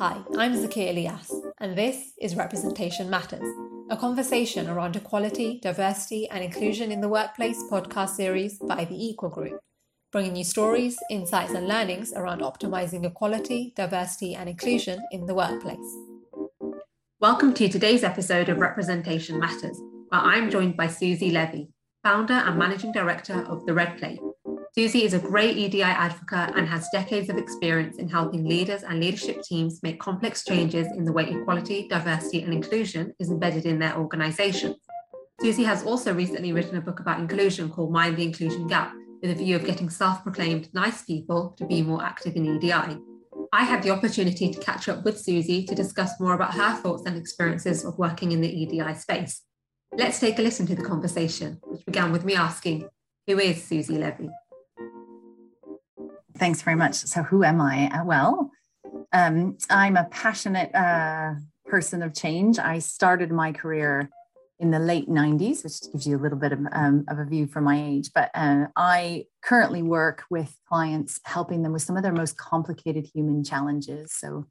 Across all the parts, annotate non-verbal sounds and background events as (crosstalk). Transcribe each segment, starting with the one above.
Hi, I'm Zakia Ilyas, and this is Representation Matters, a conversation around equality, diversity, and inclusion in the workplace podcast series by the Equal Group, bringing you stories, insights, and learnings around optimizing equality, diversity, and inclusion in the workplace. Welcome to today's episode of Representation Matters, where I'm joined by Suzy Levy, founder and managing director of The Red Plate, Suzy is a great EDI advocate and has decades of experience in helping leaders and leadership teams make complex changes in the way equality, diversity, and inclusion is embedded in their organizations. Suzy has also recently written a book about inclusion called Mind the Inclusion Gap, with a view of getting self proclaimed nice people to be more active in EDI. I had the opportunity to catch up with Suzy to discuss more about her thoughts and experiences of working in the EDI space. Let's take a listen to the conversation, which began with me asking, Who is Suzy Levy? Thanks very much. So, who am I? Uh, well, um, I'm a passionate uh, person of change. I started my career in the late 90s, which gives you a little bit of, um, of a view from my age. But uh, I currently work with clients, helping them with some of their most complicated human challenges. So,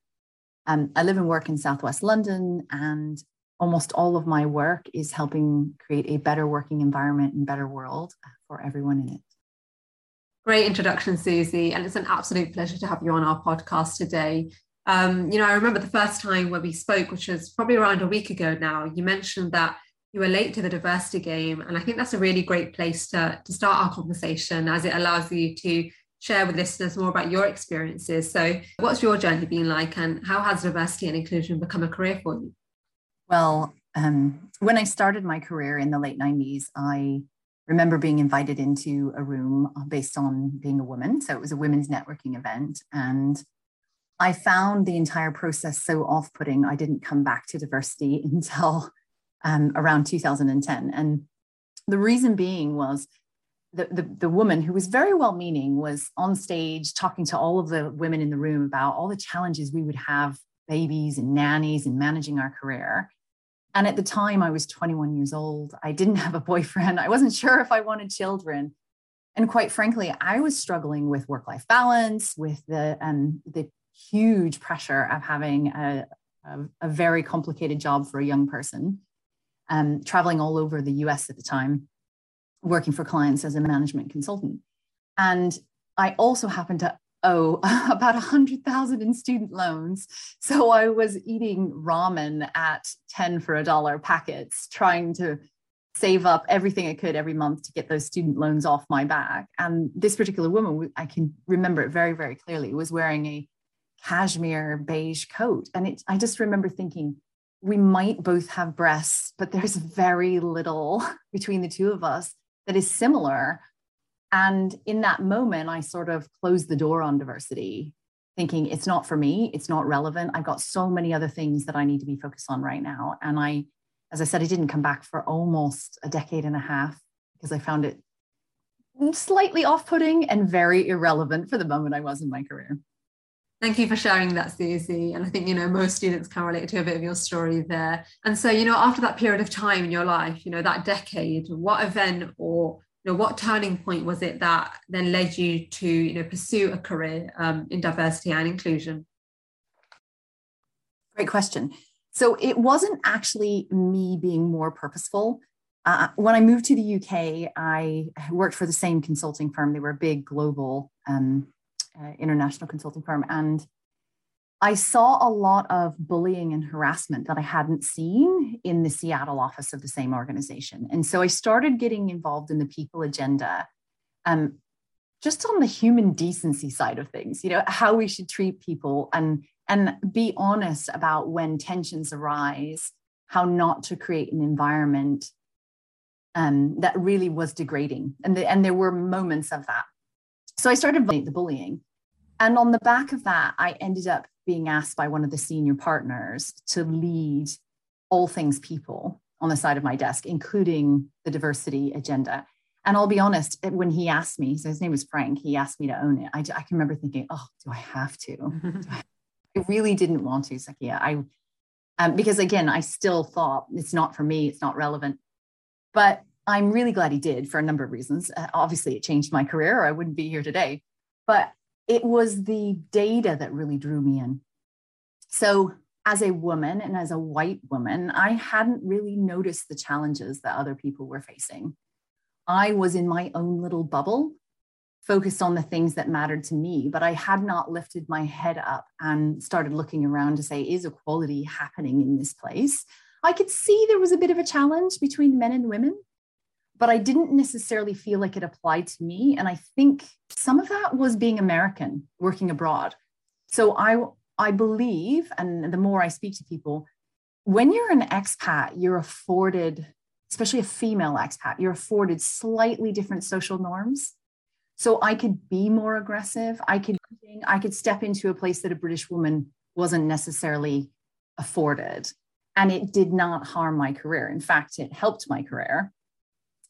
um, I live and work in Southwest London, and almost all of my work is helping create a better working environment and better world for everyone in it. Great introduction, Suzy, and it's an absolute pleasure to have you on our podcast today. Um, you know, I remember the first time where we spoke, which was probably around a week ago now. You mentioned that you were late to the diversity game, and I think that's a really great place to, to start our conversation as it allows you to share with listeners more about your experiences. So, what's your journey been like, and how has diversity and inclusion become a career for you? Well, um, when I started my career in the late 90s, I remember being invited into a room uh, based on being a woman. So it was a women's networking event. And I found the entire process so off putting, I didn't come back to diversity (laughs) until um, around 2010. And the reason being was the, the, the woman who was very well meaning was on stage talking to all of the women in the room about all the challenges we would have babies and nannies and managing our career. And at the time, I was 21 years old. I didn't have a boyfriend. I wasn't sure if I wanted children. And quite frankly, I was struggling with work life balance, with the, um, the huge pressure of having a, a, a, very complicated job for a young person, um, traveling all over the US at the time, working for clients as a management consultant. And I also happened to oh (laughs) about a hundred thousand in student loans. So i was eating ramen at 10 for a dollar packets trying to save up everything i could every month to get those student loans off my back. And this particular woman i can remember it very very clearly was wearing a cashmere beige coat. And it, i just remember thinking we might both have breasts but there's very little (laughs) between the two of us that is similar and in that moment, I sort of closed the door on diversity, thinking it's not for me, it's not relevant. I've got so many other things that I need to be focused on right now. And I, as I said, I didn't come back for almost a decade and a half because I found it slightly off putting and very irrelevant for the moment I was in my career. Thank you for sharing that, Suzy. And I think, you know, most students can relate to a bit of your story there. And so, you know, after that period of time in your life, you know, that decade, what event or know, what turning point was it that then led you to you know pursue a career um, in diversity and inclusion? Great question. So it wasn't actually me being more purposeful. Uh, when I moved to the UK, I worked for the same consulting firm. They were a big global um, uh, international consulting firm, and I saw a lot of bullying and harassment that I hadn't seen in the Seattle office of the same organization. And so I started getting involved in the people agenda, um, just on the human decency side of things, you know, how we should treat people and, and be honest about when tensions arise, how not to create an environment um, that really was degrading. And, the, and there were moments of that. So I started the bullying. And on the back of that, I ended up being asked by one of the senior partners to lead all things people on the side of my desk, including the diversity agenda. And I'll be honest, when he asked me, so his name was Frank, he asked me to own it. I, I can remember thinking, oh, do I have to? (laughs) I really didn't want to, Zakia. I, um, because again, I still thought it's not for me, it's not relevant. But I'm really glad he did for a number of reasons. Uh, obviously, it changed my career, or I wouldn't be here today. But it was the data that really drew me in. So, as a woman and as a white woman, I hadn't really noticed the challenges that other people were facing. I was in my own little bubble, focused on the things that mattered to me, but I had not lifted my head up and started looking around to say, is equality happening in this place? I could see there was a bit of a challenge between men and women, but I didn't necessarily feel like it applied to me. And I think some of that was being American, working abroad. So I, I believe, and the more I speak to people, when you're an expat, you're afforded, especially a female expat, you're afforded slightly different social norms. So I could be more aggressive. I could, I could step into a place that a British woman wasn't necessarily afforded and it did not harm my career. In fact, it helped my career.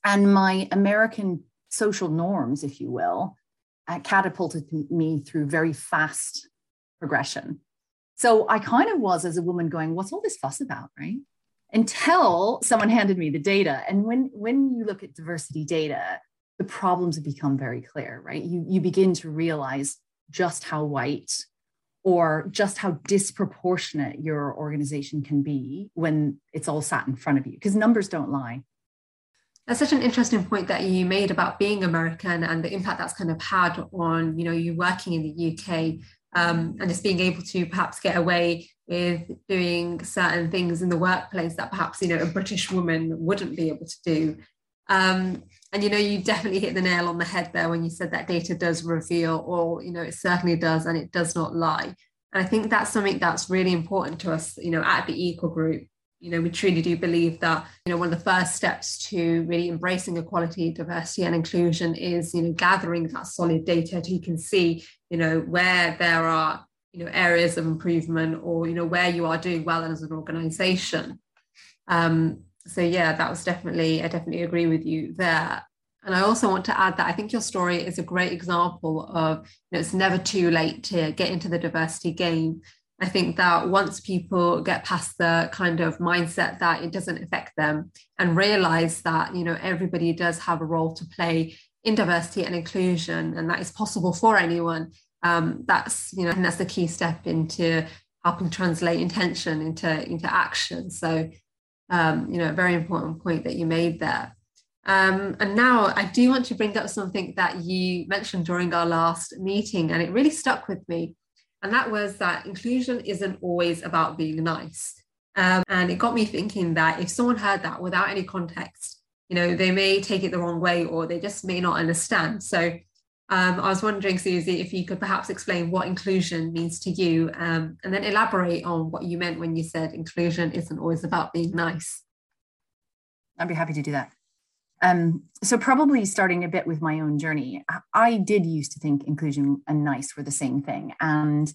And my American social norms, if you will, uh, catapulted me through very fast progression. So I kind of was, as a woman, going, What's all this fuss about? Right. Until someone handed me the data. And when, when you look at diversity data, the problems have become very clear, right? You, you begin to realize just how white or just how disproportionate your organization can be when it's all sat in front of you because numbers don't lie that's such an interesting point that you made about being american and the impact that's kind of had on you know you working in the uk um, and just being able to perhaps get away with doing certain things in the workplace that perhaps you know a british woman wouldn't be able to do. Um, and you know you definitely hit the nail on the head there when you said that data does reveal or you know it certainly does and it does not lie. And i think that's something that's really important to us you know at the equal group you know we truly do believe that you know one of the first steps to really embracing equality diversity and inclusion is you know gathering that solid data so you can see you know where there are you know areas of improvement or you know where you are doing well as an organization um, so yeah, that was definitely, I definitely agree with you there. And I also want to add that I think your story is a great example of, you know, it's never too late to get into the diversity game. I think that once people get past the kind of mindset that it doesn't affect them and realize that, you know, everybody does have a role to play in diversity and inclusion, and that is possible for anyone, um, that's, you know, and that's the key step into helping translate intention into, into action. So um, you know, a very important point that you made there. Um, and now I do want to bring up something that you mentioned during our last meeting, and it really stuck with me. And that was that inclusion isn't always about being nice. Um, and it got me thinking that if someone heard that without any context, you know, they may take it the wrong way or they just may not understand. So um, I was wondering, Suzy, if you could perhaps explain what inclusion means to you um, and then elaborate on what you meant when you said inclusion isn't always about being nice. I'd be happy to do that. Um, so, probably starting a bit with my own journey, I did used to think inclusion and nice were the same thing. And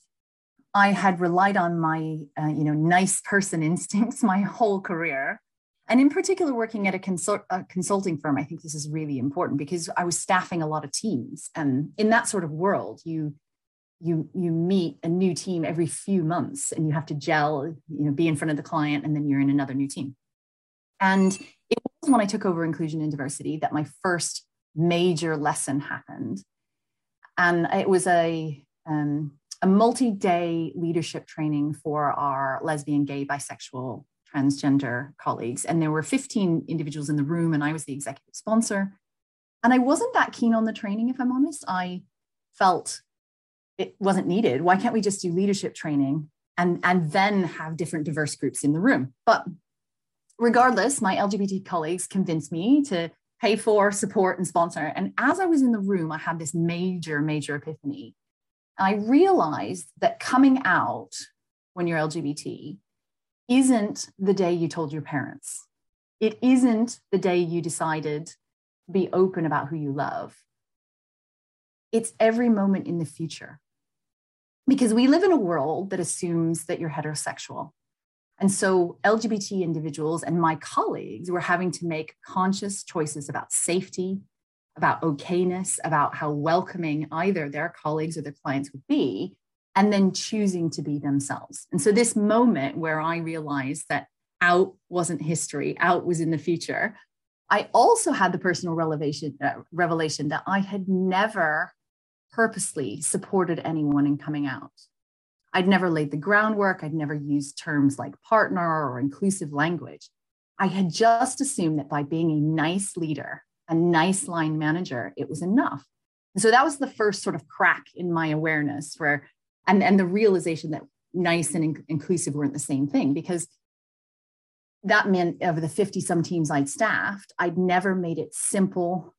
I had relied on my, uh, you know, nice person (laughs) instincts my whole career. And in particular working at a, consult, a, consulting firm i think this is really important because i was staffing a lot of teams. And in that sort of world you you you meet a new team every few months and you have to gel you know be in front of the client and then you're in another new team. And when i took over inclusion and diversity that my first major lesson happened and it was a um, a multi-day leadership training for our lesbian gay bisexual transgender colleagues. And there were 15 individuals in the room, and I was the executive sponsor. And I wasn't that keen on the training, if I'm honest. I felt it wasn't needed. Why can't we just do leadership training and, and then have different diverse groups in the room? But regardless, my LGBT colleagues convinced me to pay for, support, and sponsor. And as I was in the room, I had this major, major epiphany. I realized that coming out when you're LGBT isn't the day you told your parents. It isn't the day you decided to be open about who you love. It's every moment in the future. Because we live in a world that assumes that you're heterosexual. And so LGBT individuals and my colleagues were having to make conscious choices about safety, about okayness, about how welcoming either their colleagues or their clients would be and then choosing to be themselves. And so, this moment where I realized that out wasn't history, out was in the future, I also had the personal revelation, uh, revelation that I had never purposely supported anyone in coming out. I'd never laid the groundwork. I'd never used terms like partner or inclusive language. I had just assumed that by being a nice leader, a nice line manager, it was enough. And so that was the first sort of crack in my awareness where, and, and the realization that nice and in- inclusive weren't the same thing because that meant of the 50 some teams I'd staffed, I'd never made it simple,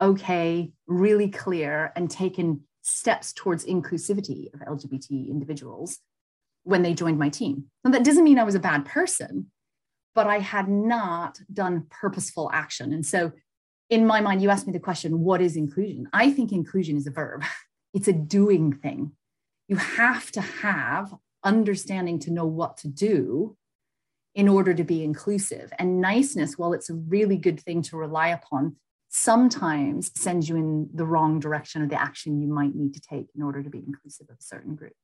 okay, really clear, and taken steps towards inclusivity of LGBT individuals when they joined my team. Now, that doesn't mean I was a bad person, but I had not done purposeful action. And so, in my mind, you asked me the question, what is inclusion? I think inclusion is a verb, (laughs) it's a doing thing. You have to have understanding to know what to do in order to be inclusive. And niceness, while it's a really good thing to rely upon, sometimes sends you in the wrong direction of the action you might need to take in order to be inclusive of a certain group.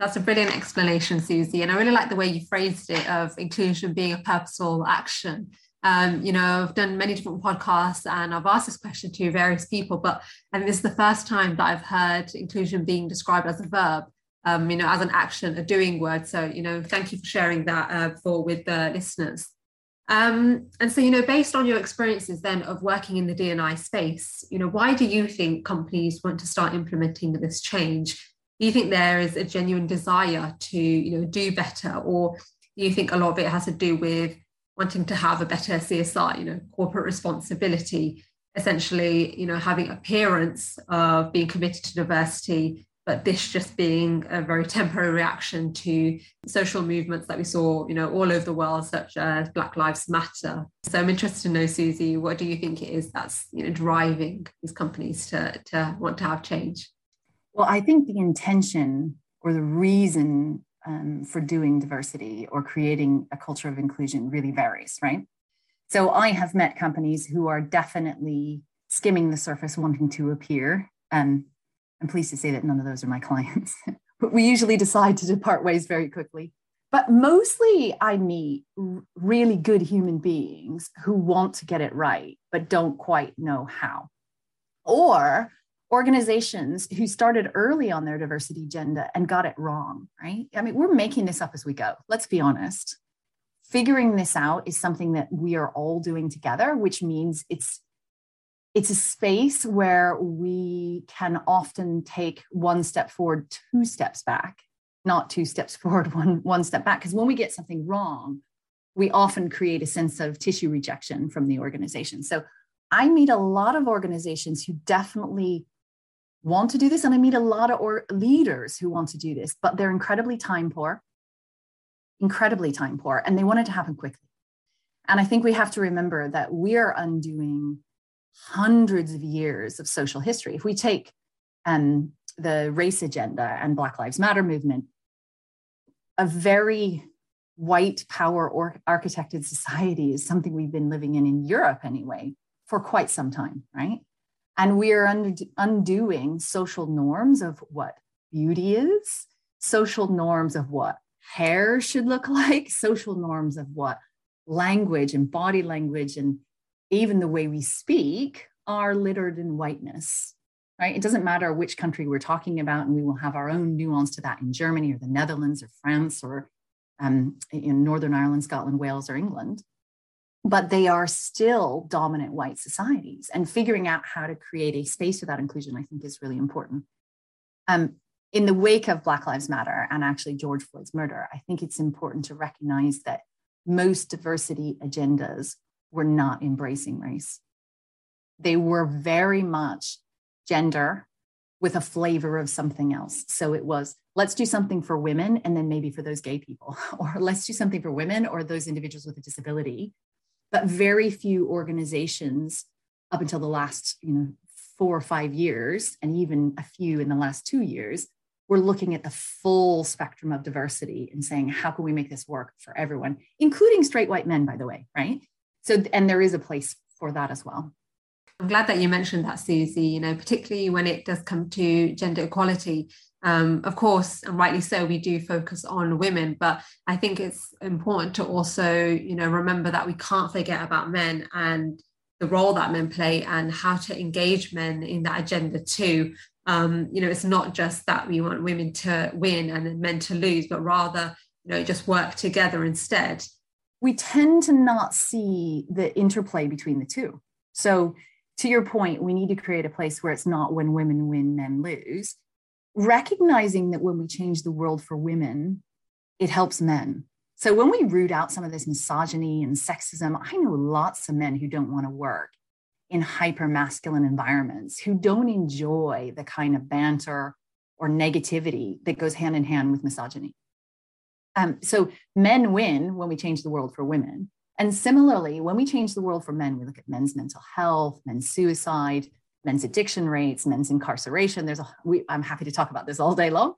That's a brilliant explanation, Suzy. And I really like the way you phrased it of inclusion being a purposeful action. Um, you know, I've done many different podcasts and I've asked this question to various people, but I think this is the first time that I've heard inclusion being described as a verb um, you know, as an action, a doing word. So, you know, thank you for sharing that uh, for with the listeners. Um, and so, you know, based on your experiences then of working in the D&I space, you know, why do you think companies want to start implementing this change? Do you think there is a genuine desire to, you know, do better, or do you think a lot of it has to do with wanting to have a better CSR, you know, corporate responsibility, essentially, you know, having appearance of being committed to diversity but this just being a very temporary reaction to social movements that we saw, you know, all over the world, such as Black Lives Matter. So I'm interested to know, Suzy, what do you think it is that's you know driving these companies to to want to have change? Well, I think the intention or the reason um, for doing diversity or creating a culture of inclusion really varies, right? So I have met companies who are definitely skimming the surface, wanting to appear. Um, I'm pleased to say that none of those are my (laughs) clients, but we usually decide to depart ways very quickly. But mostly I meet really good human beings who want to get it right, but don't quite know how. Or organizations who started early on their diversity agenda and got it wrong, right? I mean, we're making this up as we go. Let's be honest. Figuring this out is something that we are all doing together, which means it's it's a space where we can often take one step forward, two steps back, not two steps (laughs) forward, one, one step back. Because when we get something wrong, we often create a sense of tissue rejection from the organization. So I meet a lot of organizations who definitely want to do this, and I meet a lot of or leaders who want to do this, but they're incredibly time poor, incredibly time poor, and they want it to happen quickly. And I think we have to remember that we are undoing hundreds of years of social history. If we take um, the race agenda and Black Lives Matter movement, a very white power or architected society is something we've been living in in Europe anyway for quite some time, right? And we are undoing social norms of what beauty is, social norms of what hair should look (laughs) like, social norms of what language and body language and even the way we speak are littered in whiteness right? It doesn't matter which country we're talking about and we will have our own nuance to that in germany or the netherlands or france or um, in northern ireland scotland wales or england. But they are still dominant white societies and figuring out how to create a space for that inclusion i think is really important. Um, in the wake of black lives matter and actually george floyd's murder i think it's important to recognize that most diversity agendas were not embracing race. They were very much gender with a flavor of something else. So it was, let's do something for women and then maybe for those gay people, (laughs) or let's do something for women or those individuals with a disability. But very few organizations up until the last, you know, four or five years, and even a few in the last two years, were looking at the full spectrum of diversity and saying, how can we make this work for everyone, including straight white men, by the way, right? So and there is a place for that as well. I'm glad that you mentioned that Suzy you know particularly when it does come to gender equality. Um, of course and rightly so we do focus on women but i think it's important to also you know remember that we can't forget about men and the role that men play and how to engage men in that agenda too. Um, you know, it's not just that we want women to win and men to lose, but rather, you know, just work together instead. We tend to not see the interplay between the two. So, to your point, we need to create a place where it's not when women win, men lose. Recognizing that when we change the world for women, it helps men. So, when we root out some of this misogyny and sexism, I know lots of men who don't want to work in hyper masculine environments who don't enjoy the kind of banter or negativity that goes hand in hand with misogyny. Um, so men win when we change the world for women. And similarly, when we change the world for men, we look at men's mental health, men's suicide, men's addiction rates, men's incarceration. There's a, we, I'm happy to talk about this all day long.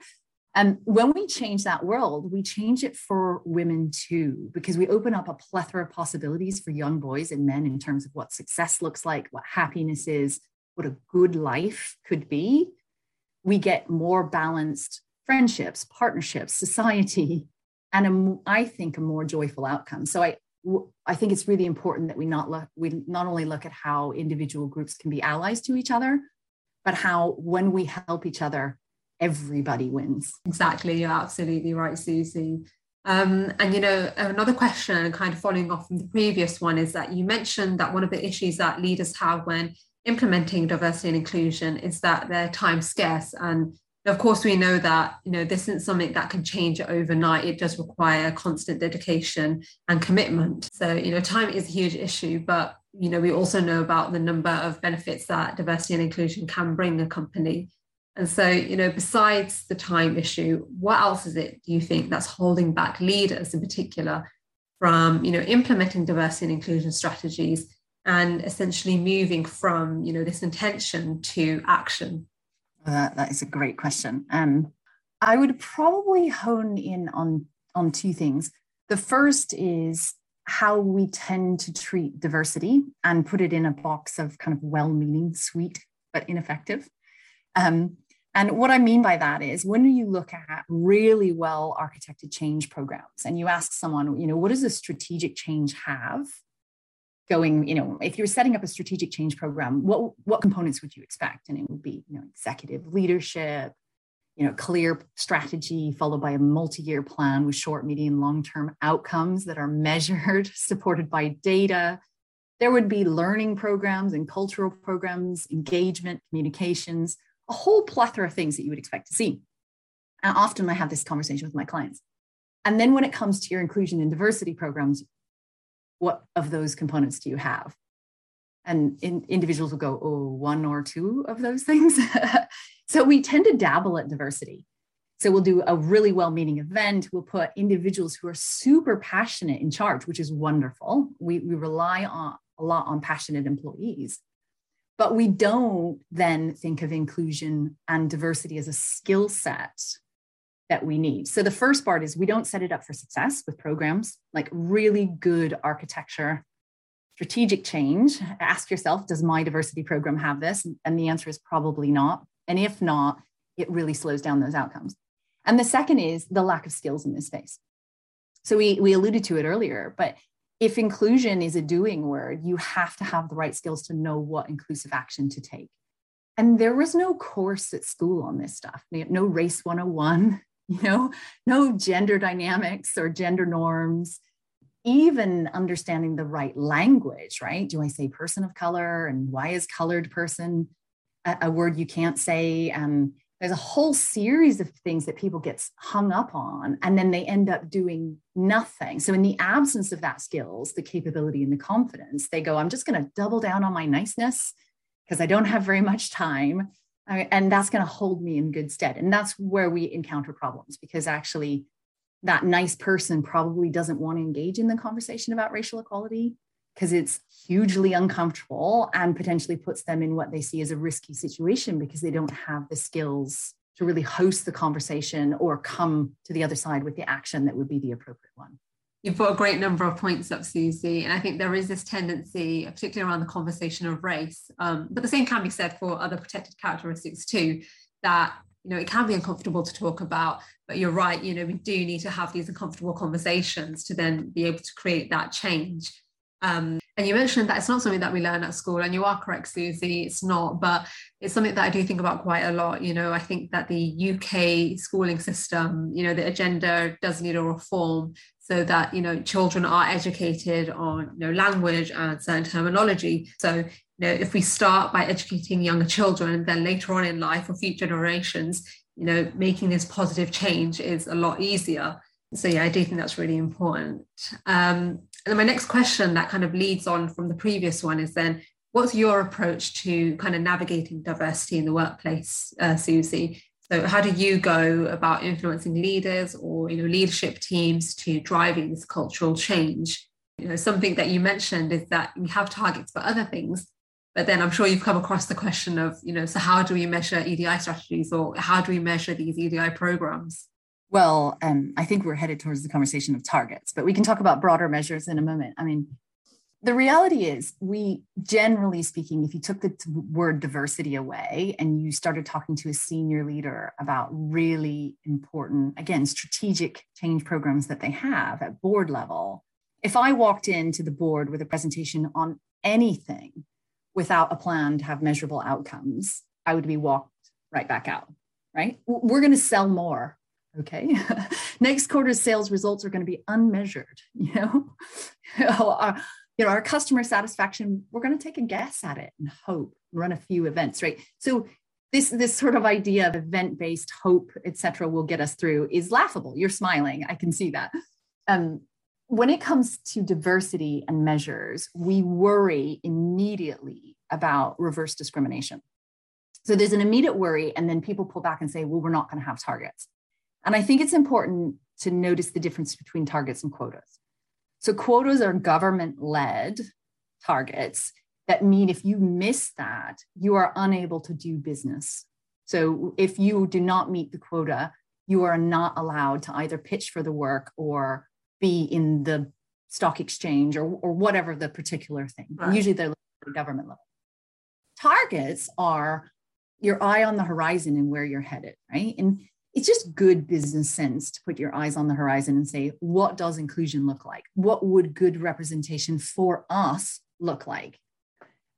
And when we change that world, we change it for women too, because we open up a plethora of possibilities for young boys and men in terms of what success looks like, what happiness is, what a good life could be. We get more balanced friendships, partnerships, society, and a, I think a more joyful outcome. So I, I think it's really important that we not look, we not only look at how individual groups can be allies to each other, but how when we help each other, everybody wins. Exactly. You're absolutely right, Suzy. Um, and you know, another question, kind of following off from the previous one, is that you mentioned that one of the issues that leaders have when implementing diversity and inclusion is that they're time scarce. And of course, we know that you know this isn't something that can change overnight. It does require constant dedication and commitment. So you know, time is a huge issue, but you know, we also know about the number of benefits that diversity and inclusion can bring a company. And so, you know, besides the time issue, what else is it do you think that's holding back leaders in particular from, you know, implementing diversity and inclusion strategies and essentially moving from, you know, this intention to action? Uh, that is a great question. Um, I would probably hone in on on two things. The first is how we tend to treat diversity and put it in a box of kind of well-meaning, sweet but ineffective. Um, and what I mean by that is when you look at really well architected change programs and you ask someone, you know, what does a strategic change have? Going, you know, if you're setting up a strategic change program, what, what components would you expect? And it would be, you know, executive leadership, you know, clear strategy followed by a multi-year plan with short, medium, long-term outcomes that are measured, (laughs) supported by data. There would be learning programs and cultural programs, engagement, communications, a whole plethora of things that you would expect to see. And often I have this conversation with my clients. And then when it comes to your inclusion and diversity programs, what of those components do you have? And in, individuals will go, oh, one or two of those things. (laughs) so we tend to dabble at diversity. So we'll do a really well meaning event. We'll put individuals who are super passionate in charge, which is wonderful. We, we rely on a lot on passionate employees. But we don't then think of inclusion and diversity as a skill set that we need. So the first part is we don't set it up for success with programs like really good architecture, strategic change. Ask yourself, does my diversity program have this? And the answer is probably not. And if not, it really slows down those outcomes. And the second is the lack of skills in this space. So we, we alluded to it earlier, but if inclusion is a doing word, you have to have the right skills to know what inclusive action to take. And there was no course at school on this stuff, no race 101, you know, (laughs) no gender dynamics or gender norms, even understanding the right language, right? Do I say person of color and why is colored person a, a word you can't say? Um, there's a whole series of things that people get hung up on and then they end up doing nothing so in the absence of that skills the capability and the confidence they go i'm just going to double down on my niceness because i don't have very much time and that's going to hold me in good stead and that's where we encounter problems because actually that nice person probably doesn't want to engage in the conversation about racial equality because it's hugely uncomfortable and potentially puts them in what they see as a risky situation because they don't have the skills to really host the conversation or come to the other side with the action that would be the appropriate one. You've got a great number of points up, Suzy. And I think there is this tendency, particularly around the conversation of race, um, but the same can be said for other protected characteristics too, that you know it can be uncomfortable to talk about but you're right you know we do need to have these uncomfortable conversations to then be able to create that change um, And you mentioned that it's not something that we learn at school, and you are correct, Suzy, it's not, but it's something that I do think about quite a lot. You know, I think that the UK schooling system, you know, the agenda does need a reform so that, you know, children are educated on, you know, language and certain terminology. So, you know, if we start by educating younger children, then later on in life or future generations, you know, making this positive change is a lot easier. So yeah, I do think that's really important. Um, and then my next question that kind of leads on from the previous one is then, what's your approach to kind of navigating diversity in the workplace, uh, Suzy? So how do you go about influencing leaders or you know leadership teams to driving this cultural change? You know, something that you mentioned is that we have targets for other things, but then I'm sure you've come across the question of, you know, so how do we measure EDI strategies or how do we measure these EDI programs? Well, um, I think we're headed towards the conversation of targets, but we can talk about broader measures in a moment. I mean, the reality is, we generally speaking, if you took the word diversity away and you started talking to a senior leader about really important, again, strategic change programs that they have at board level, if I walked into the board with a presentation on anything without a plan to have measurable outcomes, I would be walked right back out, right? We're going to sell more okay (laughs) next quarter's sales results are going to be unmeasured (laughs) you know (laughs) our, oh, uh, you know our customer satisfaction we're going to take a guess at it and hope run a few events right? So this this sort of idea of event based hope etc will get us through is laughable. You're smiling. I can see that. Um, when it comes to diversity and measures we worry immediately about reverse discrimination. So there's an immediate worry and then people pull back and say well we're not going to have targets. And I think it's important to notice the difference between targets and quotas. So, quotas are government led targets that mean if you miss that, you are unable to do business. So, if you do not meet the quota, you are not allowed to either pitch for the work or be in the stock exchange or, or whatever the particular thing. Right. Usually they're government level. Targets are your eye on the horizon and where you're headed, right? And it's just good business sense to put your eyes on the horizon and say, what does inclusion look like? What would good representation for us look like?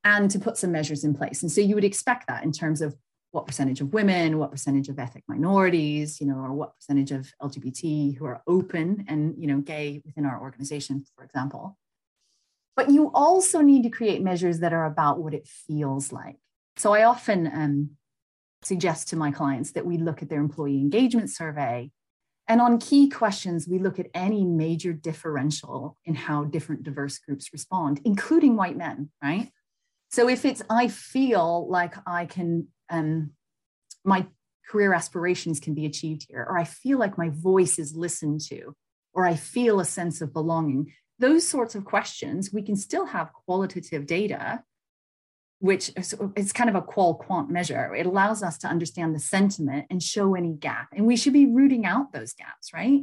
And to put some measures in place. And so you would expect that in terms of what percentage of women, what percentage of ethnic minorities, you know, or what percentage of LGBT who are open and, you know, gay within our organization, for example. But you also need to create measures that are about what it feels like. So I often um, suggest to my clients that we look at their employee engagement survey. And on key questions, we look at any major differential in how different diverse groups respond, including white men, right? So if it's, I feel like I can, um, my career aspirations can be achieved here, or I feel like my voice is listened to, or I feel a sense of belonging, those sorts of questions, we can still have qualitative data which is kind of a qual quant measure. It allows us to understand the sentiment and show any gap. And we should be rooting out those gaps, right?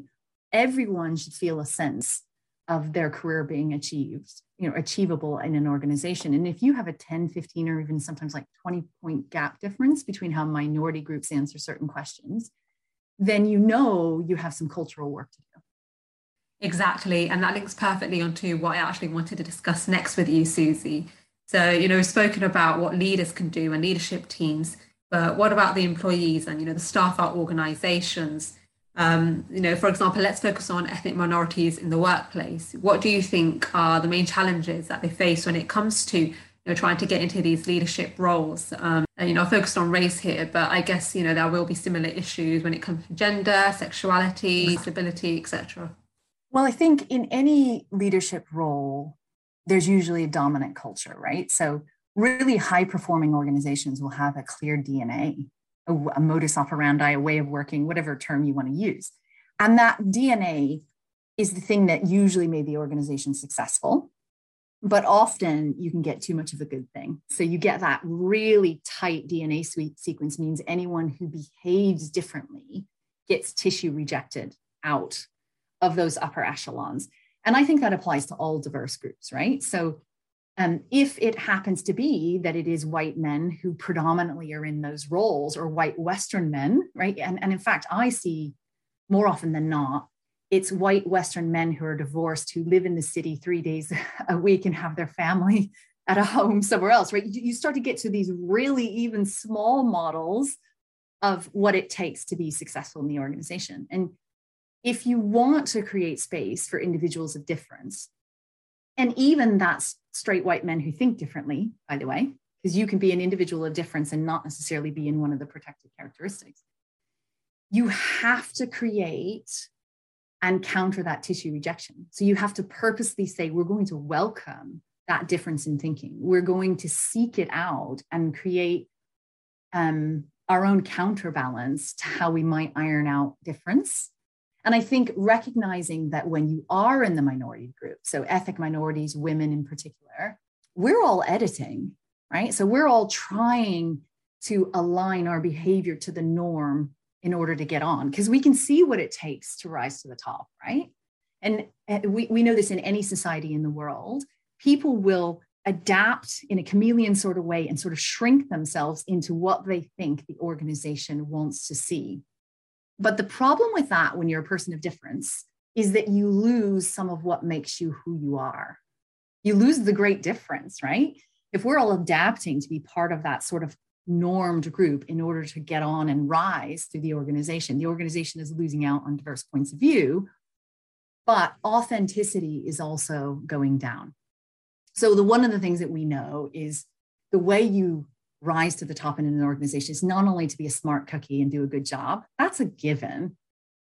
Everyone should feel a sense of their career being achieved, you know, achievable in an organization. And if you have a 10, 15, or even sometimes like 20 point gap difference between how minority groups answer certain questions, then you know you have some cultural work to do. Exactly. And that links perfectly onto what I actually wanted to discuss next with you, Suzy so, you know, we've spoken about what leaders can do and leadership teams, but what about the employees and, you know, the staff at organizations? Um, you know, for example, let's focus on ethnic minorities in the workplace. What do you think are the main challenges that they face when it comes to, you know, trying to get into these leadership roles? Um, and, you know, I focused on race here, but I guess, you know, there will be similar issues when it comes to gender, sexuality, disability, etc. Well, I think in any leadership role, there's usually a dominant culture, right? So, really high performing organizations will have a clear DNA, a, a, modus operandi, a way of working, whatever term you want to use. And that DNA is the thing that usually made the organization successful. But often you can get too much of a good thing. So you get that really tight DNA sequence means anyone who behaves differently gets tissue rejected out of those upper echelons. And I think that applies to all diverse groups, right? So um, if it happens to be that it is white men who predominantly are in those roles or white Western men, right? And, and in fact, I see more often than not, it's white Western men who are divorced who live in the city three days (laughs) a week and have their family (laughs) at a home somewhere else, right? You start to get to these really even small models of what it takes to be successful in the organization. And if you want to create space for individuals of difference, and even that's straight white men who think differently, by the way, because you can be an individual of difference and not necessarily be in one of the protected characteristics. You have to create and counter that tissue rejection. So you have to purposely say, we're going to welcome that difference in thinking. We're going to seek it out and create um, our own counterbalance to how we might iron out difference. And I think recognizing that when you are in the minority group, so ethnic minorities, women in particular, we're all editing, right? So we're all trying to align our behavior to the norm in order to get on because we can see what it takes to rise to the top, right? And eh, we, we know this in any society in the world. People will adapt in a chameleon sort of way and sort of shrink themselves into what they think the organization wants to see. But the problem with that when you're a person of difference is that you lose some of what makes you who you are. You lose the great difference, right? If we're all adapting to be part of that sort of normed group in order to get on and rise through the organization. The organization is losing out on diverse points of view, but authenticity is also going down. So the one of the things that we know is the way you rise to the top in an organization is not only to be a smart cookie and do a good job, that's a given.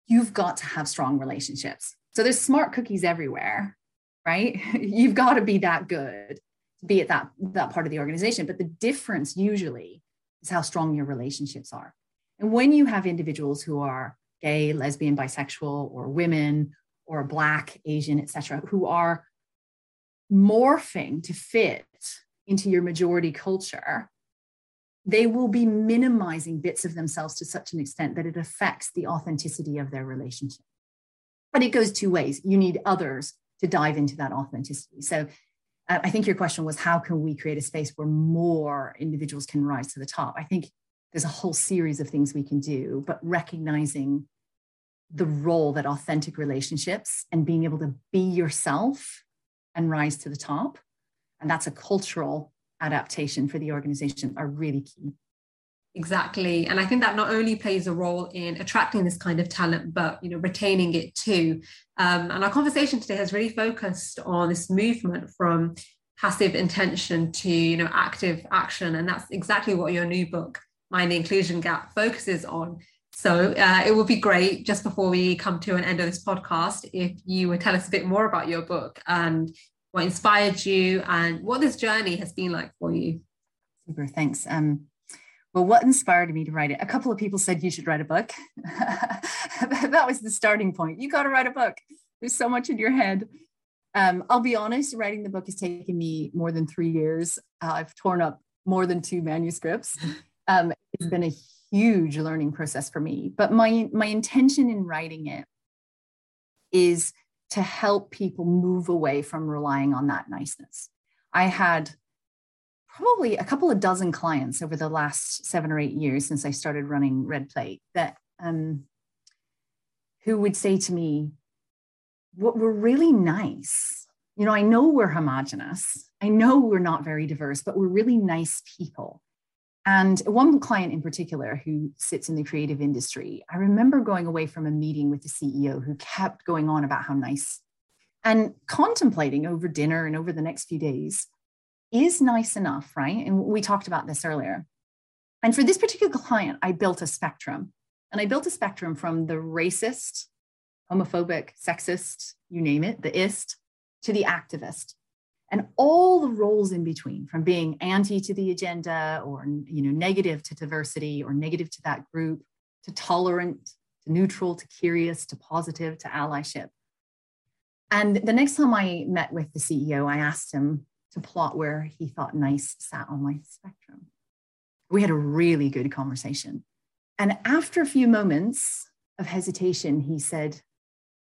You've got to have strong relationships. So there's smart cookies everywhere, right? (laughs) You've got to be that good to be at that, that part of the organization. But the difference usually is how strong your relationships are. And when you have individuals who are gay, lesbian, bisexual, or women, or black, Asian, etc., who are morphing to fit into your majority culture, they will be minimizing bits of themselves to such an extent that it affects the authenticity of their relationship. But it goes two ways. You need others to dive into that authenticity. So uh, I think your question was how can we create a space where more individuals can rise to the top? I think there's a whole series of things we can do, but recognizing the role that authentic relationships and being able to be yourself and rise to the top, and that's a cultural adaptation for the organization, are really key. Exactly. And I think that not only plays a role in attracting this kind of talent, but you know, retaining it too. Um, and our conversation today has really focused on this movement from passive intention to you know active action. And that's exactly what your new book, Mind the Inclusion Gap, focuses on. So uh, it would be great just before we come to an end of this podcast if you would tell us a bit more about your book and what inspired you and what this journey has been like for you. Super, thanks. Um, well, what inspired me to write it? A couple of people said you should write a book. (laughs) that was the starting point. You got to write a book. There's so much in your head. Um, I'll be honest, writing the book has taken me more than three years. Uh, I've torn up more than two manuscripts. (laughs) Um, it's been a huge learning process for me. But my my intention in writing it is to help people move away from relying on that niceness. I had probably a couple of dozen clients over the last seven or eight years since I started running Red Plate that um, who would say to me, "What we're really nice. You know, I know we're homogenous. I know we're not very diverse, but we're really nice people." And one client in particular who sits in the creative industry, I remember going away from a meeting with the CEO who kept going on about how nice and contemplating over dinner and over the next few days is nice enough, right? And we talked about this earlier. And for this particular client, I built a spectrum. And I built a spectrum from the racist, homophobic, sexist, you name it, the ist, to the activist. And all the roles in between, from being anti to the agenda or you know, negative to diversity or negative to that group, to tolerant, to neutral, to curious, to positive, to allyship. And the next time I met with the CEO, I asked him, to plot where he thought nice sat on my spectrum. We had a really good conversation. And after a few moments of hesitation, he said,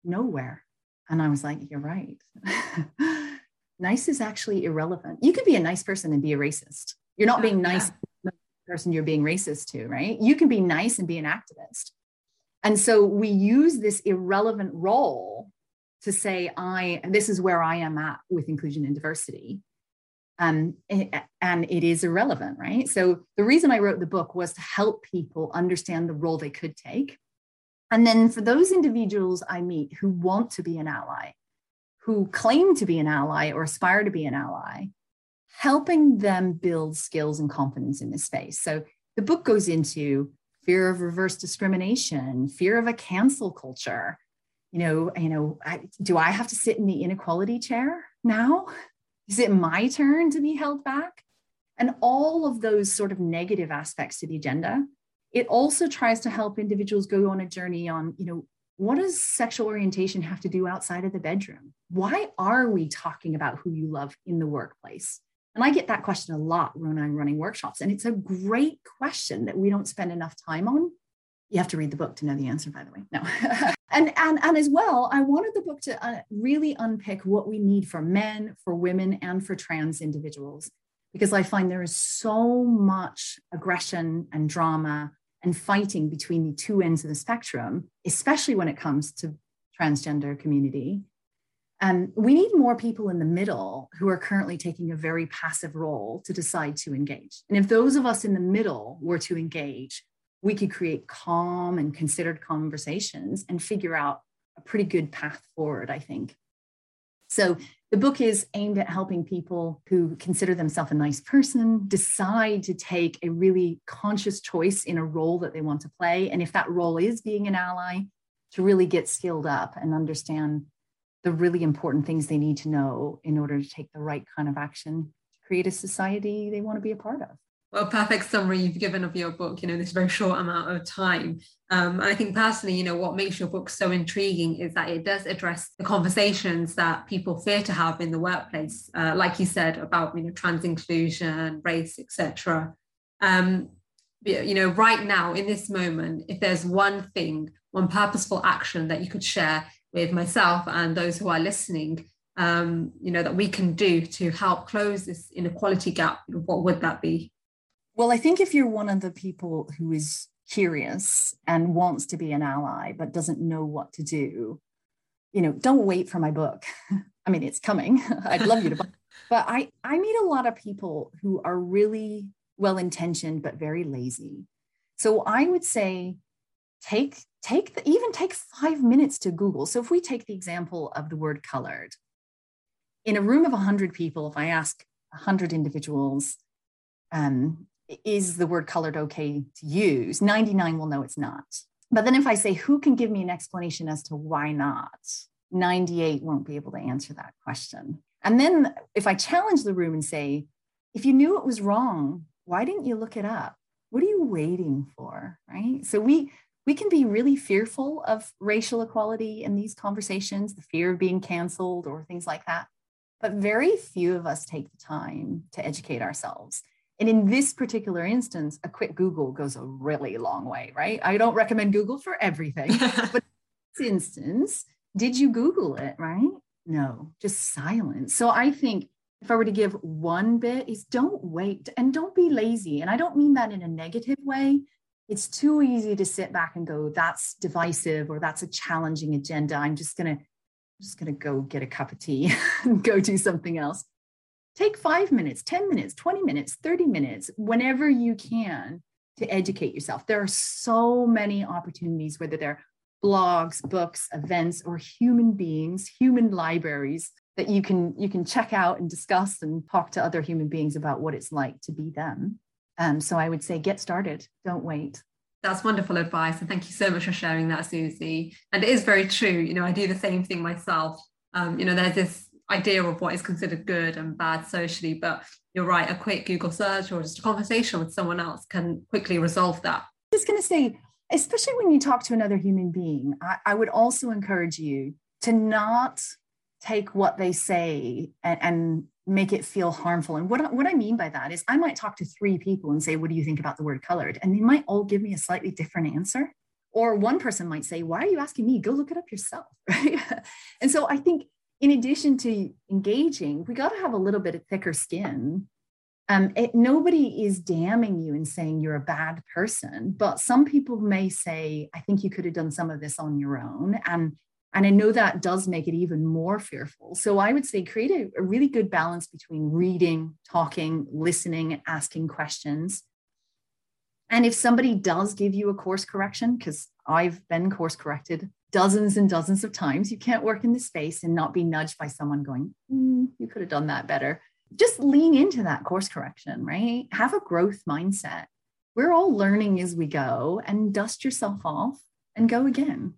Nowhere. And I was like, You're right. (laughs) nice is actually irrelevant. You could be a nice person and be a racist. You're not being nice yeah. person you're being racist to, right? You can be nice and be an activist. And so we use this irrelevant role to say, I, this is where I am at with inclusion and diversity. Um, and it is irrelevant, right? So the reason I wrote the book was to help people understand the role they could take. And then for those individuals I meet who want to be an ally, who claim to be an ally or aspire to be an ally, helping them build skills and confidence in this space. So the book goes into fear of reverse discrimination, fear of a cancel culture. You know, you know, I, do I have to sit in the inequality chair now? Is it my turn to be held back? And all of those sort of negative aspects to the agenda. It also tries to help individuals go on a journey on, you know, what does sexual orientation have to do outside of the bedroom? Why are we talking about who you love in the workplace? And I get that question a lot when I'm running workshops. And it's a great question that we don't spend enough time on. You have to read the book to know the answer, by the way. No. (laughs) and, and, and as well, I wanted the book to uh, really unpick what we need for men, for women, and for trans individuals, because I find there is so much aggression and drama and fighting between the two ends of the spectrum, especially when it comes to transgender community. And we need more people in the middle who are currently taking a very passive role to decide to engage. And if those of us in the middle were to engage, we could create calm and considered conversations and figure out a pretty good path forward, I think. So the book is aimed at helping people who consider themselves a nice person decide to take a really conscious choice in a role that they want to play. And if that role is being an ally, to really get skilled up and understand the really important things they need to know in order to take the right kind of action to create a society they want to be a part of. Well, perfect summary you've given of your book, you know, this very short amount of time. Um, and I think personally, you know, what makes your book so intriguing is that it does address the conversations that people fear to have in the workplace, uh, like you said about, you know, trans inclusion, race, etc. Um, you know, right now in this moment, if there's one thing, one purposeful action that you could share with myself and those who are listening, um, you know, that we can do to help close this inequality gap, what would that be? Well, I think if you're one of the people who is curious and wants to be an ally but doesn't know what to do, you know, don't wait for my book. (laughs) I mean, it's coming. (laughs) I'd love you to buy. (laughs) But I I meet a lot of people who are really well intentioned but very lazy. So I would say take take the, even take 5 minutes to Google. So if we take the example of the word colored, in a room of 100 people, if I ask 100 individuals, um, is the word colored okay to use? 99 will know it's not. But then if I say, who can give me an explanation as to why not? 98 won't be able to answer that question. And then if I challenge the room and say, if you knew it was wrong, why didn't you look it up? What are you waiting for? Right. So we we can be really fearful of racial equality in these conversations, the fear of being canceled or things like that. But very few of us take the time to educate ourselves. And in this particular instance, a quick Google goes a really long way, right? I don't recommend Google for everything, (laughs) but in this instance, did you Google it, right? No, just silence. So I think if I were to give one bit is don't wait and don't be lazy. And I don't mean that in a negative way. It's too easy to sit back and go, that's divisive or that's a challenging agenda. I'm just gonna, just gonna go get a cup of tea (laughs) and go do something else. Take five minutes, 10 minutes, 20 minutes, 30 minutes, whenever you can to educate yourself. There are so many opportunities, whether they're blogs, books, events, or human beings, human libraries that you can you can check out and discuss and talk to other human beings about what it's like to be them. Um, so I would say get started. Don't wait. That's wonderful advice. And thank you so much for sharing that, Suzy. And it is very true. You know, I do the same thing myself. Um, you know, there's this idea of what is considered good and bad socially. But you're right, a quick Google search or just a conversation with someone else can quickly resolve that. Just going to say, especially when you talk to another human being, I, I, would also encourage you to not take what they say and, and make it feel harmful. And what, what I mean by that is I might talk to three people and say, What do you think about the word colored? And they might all give me a slightly different answer. Or one person might say, Why are you asking me? Go look it up yourself. (laughs) Right. and so I think in addition to engaging, we got to have a little bit of thicker skin um, it, nobody is damning you and saying you're a bad person, but some people may say, I think you could have done some of this on your own. And, and I know that does make it even more fearful. So I would say create a, a really good balance between reading, talking, listening, asking questions. And if somebody does give you a course correction, because I've been course corrected dozens and dozens of times, you can't work in the space and not be nudged by someone going, mm, you could have done that better just lean into that course correction, right? Have a growth mindset. We're all learning as we go and dust yourself off and go again.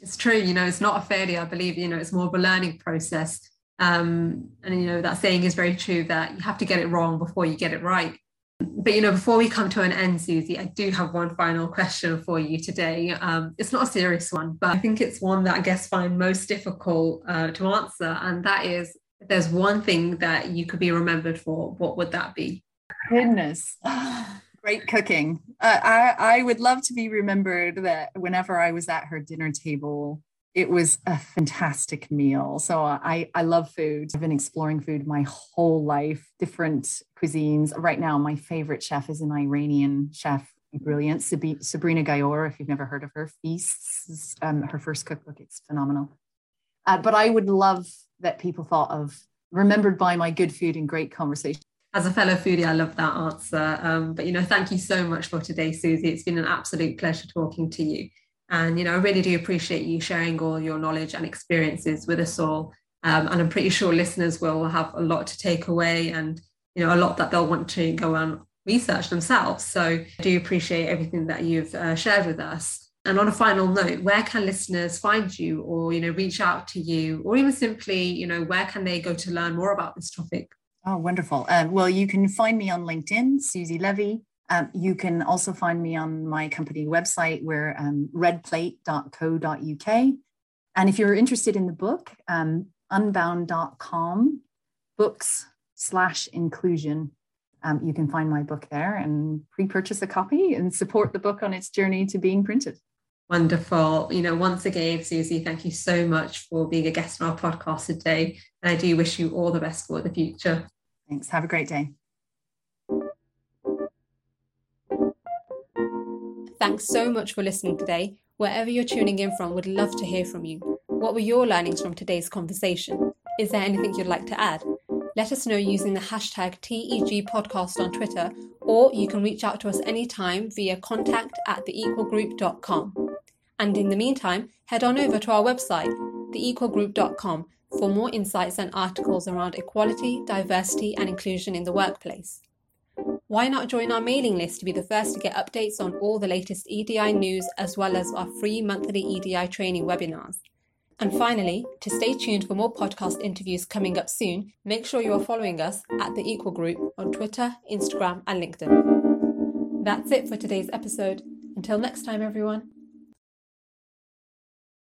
It's true, you know, it's not a failure. I believe, you know, it's more of a learning process. Um, and, you know, that saying is very true that you have to get it wrong before you get it right. But, you know, before we come to an end, Suzy, I do have one final question for you today. Um, it's not a serious one, but I think it's one that I guess find most difficult uh, to answer. And that is if there's one thing that you could be remembered for, what would that be? Goodness. (sighs) Great cooking. Uh, I, I would love to be remembered that whenever I was at her dinner table, it was a fantastic meal. So I, I love food. I've been exploring food my whole life, different cuisines. Right now, my favorite chef is an Iranian chef, brilliant, Sabrina Ghayour. If you've never heard of her, Feasts, um, her first cookbook, it's phenomenal. Uh, but I would love that people thought of, remembered by my good food and great conversation. As a fellow foodie, I love that answer. Um, but, you know, thank you so much for today, Suzy. It's been an absolute pleasure talking to you. And, you know, I really do appreciate you sharing all your knowledge and experiences with us all. Um, and I'm pretty sure listeners will have a lot to take away and, you know, a lot that they'll want to go and research themselves. So I do appreciate everything that you've uh, shared with us. And on a final note, where can listeners find you or, you know, reach out to you or even simply, you know, where can they go to learn more about this topic? Oh, wonderful. Um, well, you can find me on LinkedIn, Suzy Levy. Um, you can also find me on my company website, where um, redplate.co.uk. And if you're interested in the book, um, unbound.com, books slash inclusion. Um, you can find my book there and pre purchase a copy and support the book on its journey to being printed. Wonderful. You know, once again, Suzy, thank you so much for being a guest on our podcast today. And I do wish you all the best for the future. Thanks. Have a great day. Thanks so much for listening today. Wherever you're tuning in from, would love to hear from you. What were your learnings from today's conversation? Is there anything you'd like to add? Let us know using the hashtag TEGpodcast on Twitter, or you can reach out to us anytime via contact at theequalgroup.com. And in the meantime, head on over to our website, theequalgroup.com, for more insights and articles around equality, diversity, and inclusion in the workplace. Why not join our mailing list to be the first to get updates on all the latest EDI news as well as our free monthly EDI training webinars? And finally, to stay tuned for more podcast interviews coming up soon, make sure you are following us at The Equal Group on Twitter, Instagram, and LinkedIn. That's it for today's episode. Until next time, everyone.